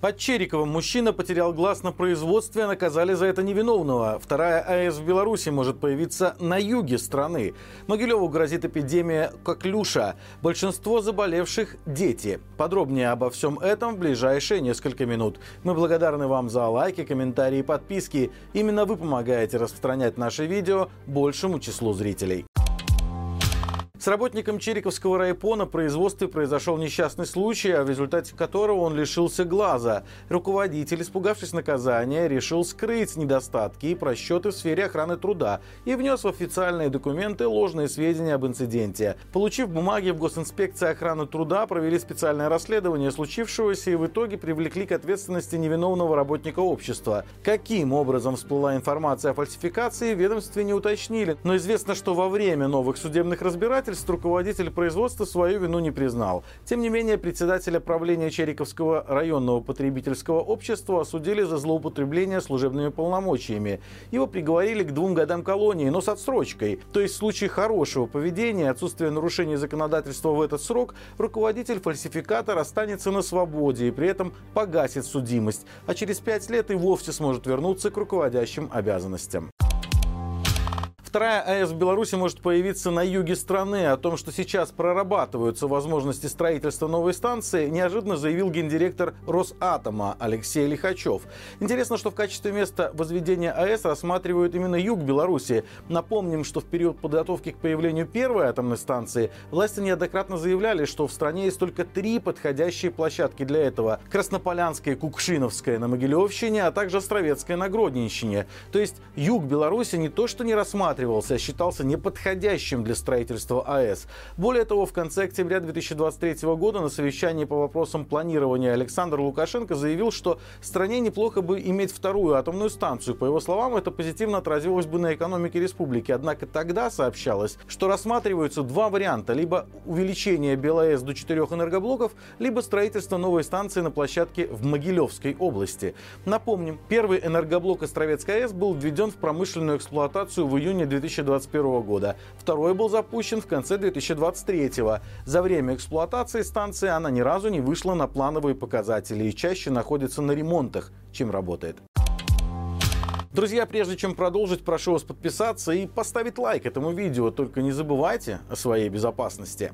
Под Чериковым мужчина потерял глаз на производстве, а наказали за это невиновного. Вторая АЭС в Беларуси может появиться на юге страны. Могилеву грозит эпидемия коклюша. Большинство заболевших – дети. Подробнее обо всем этом в ближайшие несколько минут. Мы благодарны вам за лайки, комментарии и подписки. Именно вы помогаете распространять наши видео большему числу зрителей. С работником Чериковского райпо на производстве произошел несчастный случай, в результате которого он лишился глаза. Руководитель, испугавшись наказания, решил скрыть недостатки и просчеты в сфере охраны труда и внес в официальные документы ложные сведения об инциденте. Получив бумаги в госинспекции охраны труда, провели специальное расследование случившегося и в итоге привлекли к ответственности невиновного работника общества. Каким образом всплыла информация о фальсификации, ведомстве не уточнили, но известно, что во время новых судебных разбирательств разбирательств руководитель производства свою вину не признал. Тем не менее, председателя правления Чериковского районного потребительского общества осудили за злоупотребление служебными полномочиями. Его приговорили к двум годам колонии, но с отсрочкой. То есть в случае хорошего поведения отсутствия нарушений законодательства в этот срок, руководитель-фальсификатор останется на свободе и при этом погасит судимость, а через пять лет и вовсе сможет вернуться к руководящим обязанностям. Вторая АЭС в Беларуси может появиться на юге страны. О том, что сейчас прорабатываются возможности строительства новой станции, неожиданно заявил гендиректор Росатома Алексей Лихачев. Интересно, что в качестве места возведения АЭС рассматривают именно юг Беларуси. Напомним, что в период подготовки к появлению первой атомной станции власти неоднократно заявляли, что в стране есть только три подходящие площадки для этого. Краснополянская и Кукшиновская на Могилевщине, а также Островецкая на Гродненщине. То есть юг Беларуси не то что не рассматривают, рассматривался, считался неподходящим для строительства АЭС. Более того, в конце октября 2023 года на совещании по вопросам планирования Александр Лукашенко заявил, что стране неплохо бы иметь вторую атомную станцию. По его словам, это позитивно отразилось бы на экономике республики. Однако тогда сообщалось, что рассматриваются два варианта. Либо увеличение БелАЭС до четырех энергоблоков, либо строительство новой станции на площадке в Могилевской области. Напомним, первый энергоблок Островецкой АЭС был введен в промышленную эксплуатацию в июне 2021 года. Второй был запущен в конце 2023. За время эксплуатации станции она ни разу не вышла на плановые показатели и чаще находится на ремонтах, чем работает. Друзья, прежде чем продолжить, прошу вас подписаться и поставить лайк этому видео. Только не забывайте о своей безопасности.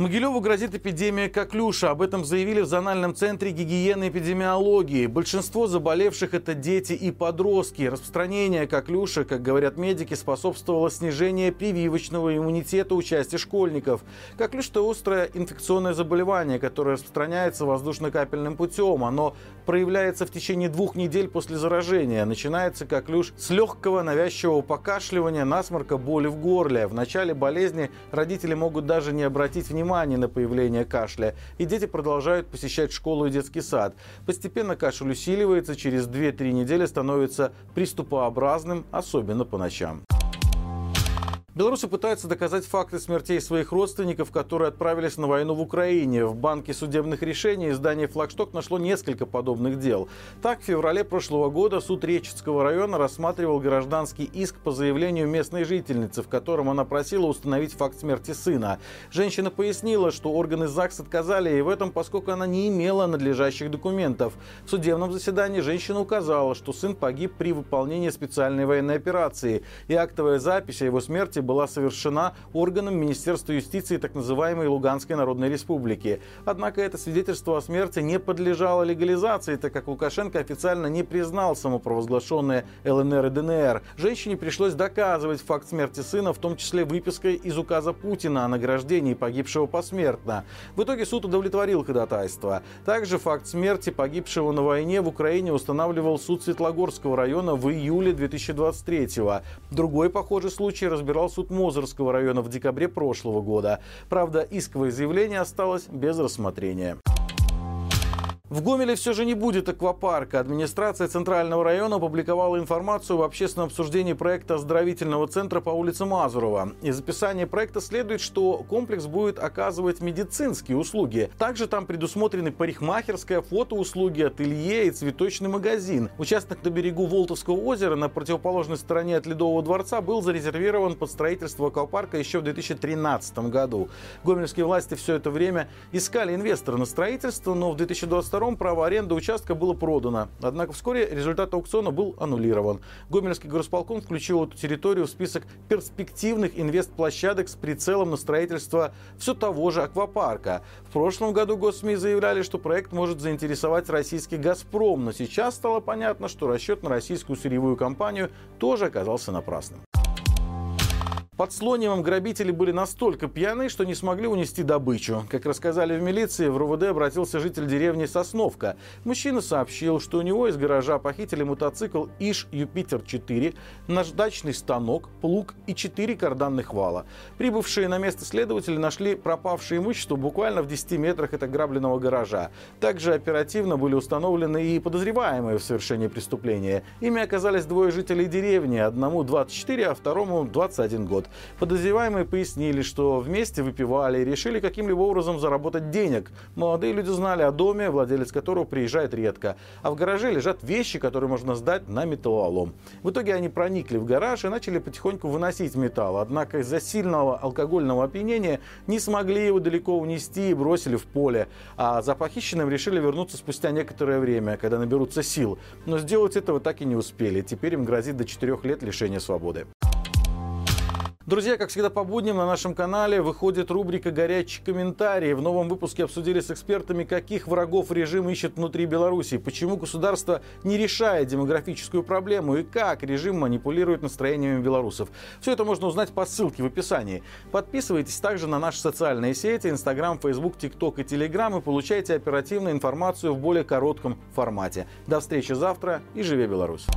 Могилеву грозит эпидемия коклюша. Об этом заявили в зональном центре гигиены эпидемиологии. Большинство заболевших это дети и подростки. Распространение коклюша, как говорят медики, способствовало снижению прививочного иммунитета у части школьников. Коклюш – это острое инфекционное заболевание, которое распространяется воздушно-капельным путем. Оно проявляется в течение двух недель после заражения. Начинается коклюш с легкого навязчивого покашливания, насморка, боли в горле. В начале болезни родители могут даже не обратить внимания внимания на появление кашля, и дети продолжают посещать школу и детский сад. Постепенно кашель усиливается, через 2-3 недели становится приступообразным, особенно по ночам. Белорусы пытаются доказать факты смертей своих родственников, которые отправились на войну в Украине. В банке судебных решений издание «Флагшток» нашло несколько подобных дел. Так, в феврале прошлого года суд Речетского района рассматривал гражданский иск по заявлению местной жительницы, в котором она просила установить факт смерти сына. Женщина пояснила, что органы ЗАГС отказали ей в этом, поскольку она не имела надлежащих документов. В судебном заседании женщина указала, что сын погиб при выполнении специальной военной операции, и актовая запись о его смерти была совершена органом Министерства юстиции так называемой Луганской Народной Республики. Однако это свидетельство о смерти не подлежало легализации, так как Лукашенко официально не признал самопровозглашенные ЛНР и ДНР. Женщине пришлось доказывать факт смерти сына, в том числе выпиской из указа Путина о награждении погибшего посмертно. В итоге суд удовлетворил ходатайство. Также факт смерти погибшего на войне в Украине устанавливал суд Светлогорского района в июле 2023 -го. Другой похожий случай суд Мозырского района в декабре прошлого года. Правда, исковое заявление осталось без рассмотрения. В Гомеле все же не будет аквапарка. Администрация Центрального района опубликовала информацию в общественном обсуждении проекта оздоровительного центра по улице Мазурова. Из описания проекта следует, что комплекс будет оказывать медицинские услуги. Также там предусмотрены парикмахерская, фотоуслуги, ателье и цветочный магазин. Участок на берегу Волтовского озера на противоположной стороне от Ледового дворца был зарезервирован под строительство аквапарка еще в 2013 году. Гомельские власти все это время искали инвестора на строительство, но в 2022 2022 право аренды участка было продано. Однако вскоре результат аукциона был аннулирован. Гомельский горосполком включил эту территорию в список перспективных инвестплощадок с прицелом на строительство все того же аквапарка. В прошлом году госсми заявляли, что проект может заинтересовать российский «Газпром», но сейчас стало понятно, что расчет на российскую сырьевую компанию тоже оказался напрасным. Под Слонимом грабители были настолько пьяны, что не смогли унести добычу. Как рассказали в милиции, в РУВД обратился житель деревни Сосновка. Мужчина сообщил, что у него из гаража похитили мотоцикл Иш Юпитер-4, наждачный станок, плуг и 4 карданных вала. Прибывшие на место следователи нашли пропавшее имущество буквально в 10 метрах от ограбленного гаража. Также оперативно были установлены и подозреваемые в совершении преступления. Ими оказались двое жителей деревни, одному 24, а второму 21 год. Подозреваемые пояснили, что вместе выпивали и решили каким-либо образом заработать денег. Молодые люди знали о доме, владелец которого приезжает редко. А в гараже лежат вещи, которые можно сдать на металлолом. В итоге они проникли в гараж и начали потихоньку выносить металл. Однако из-за сильного алкогольного опьянения не смогли его далеко унести и бросили в поле. А за похищенным решили вернуться спустя некоторое время, когда наберутся сил. Но сделать этого так и не успели. Теперь им грозит до 4 лет лишения свободы. Друзья, как всегда по будням на нашем канале выходит рубрика «Горячие комментарии». В новом выпуске обсудили с экспертами, каких врагов режим ищет внутри Беларуси, почему государство не решает демографическую проблему и как режим манипулирует настроениями белорусов. Все это можно узнать по ссылке в описании. Подписывайтесь также на наши социальные сети, Инстаграм, Фейсбук, ТикТок и Телеграм и получайте оперативную информацию в более коротком формате. До встречи завтра и живи Беларусь!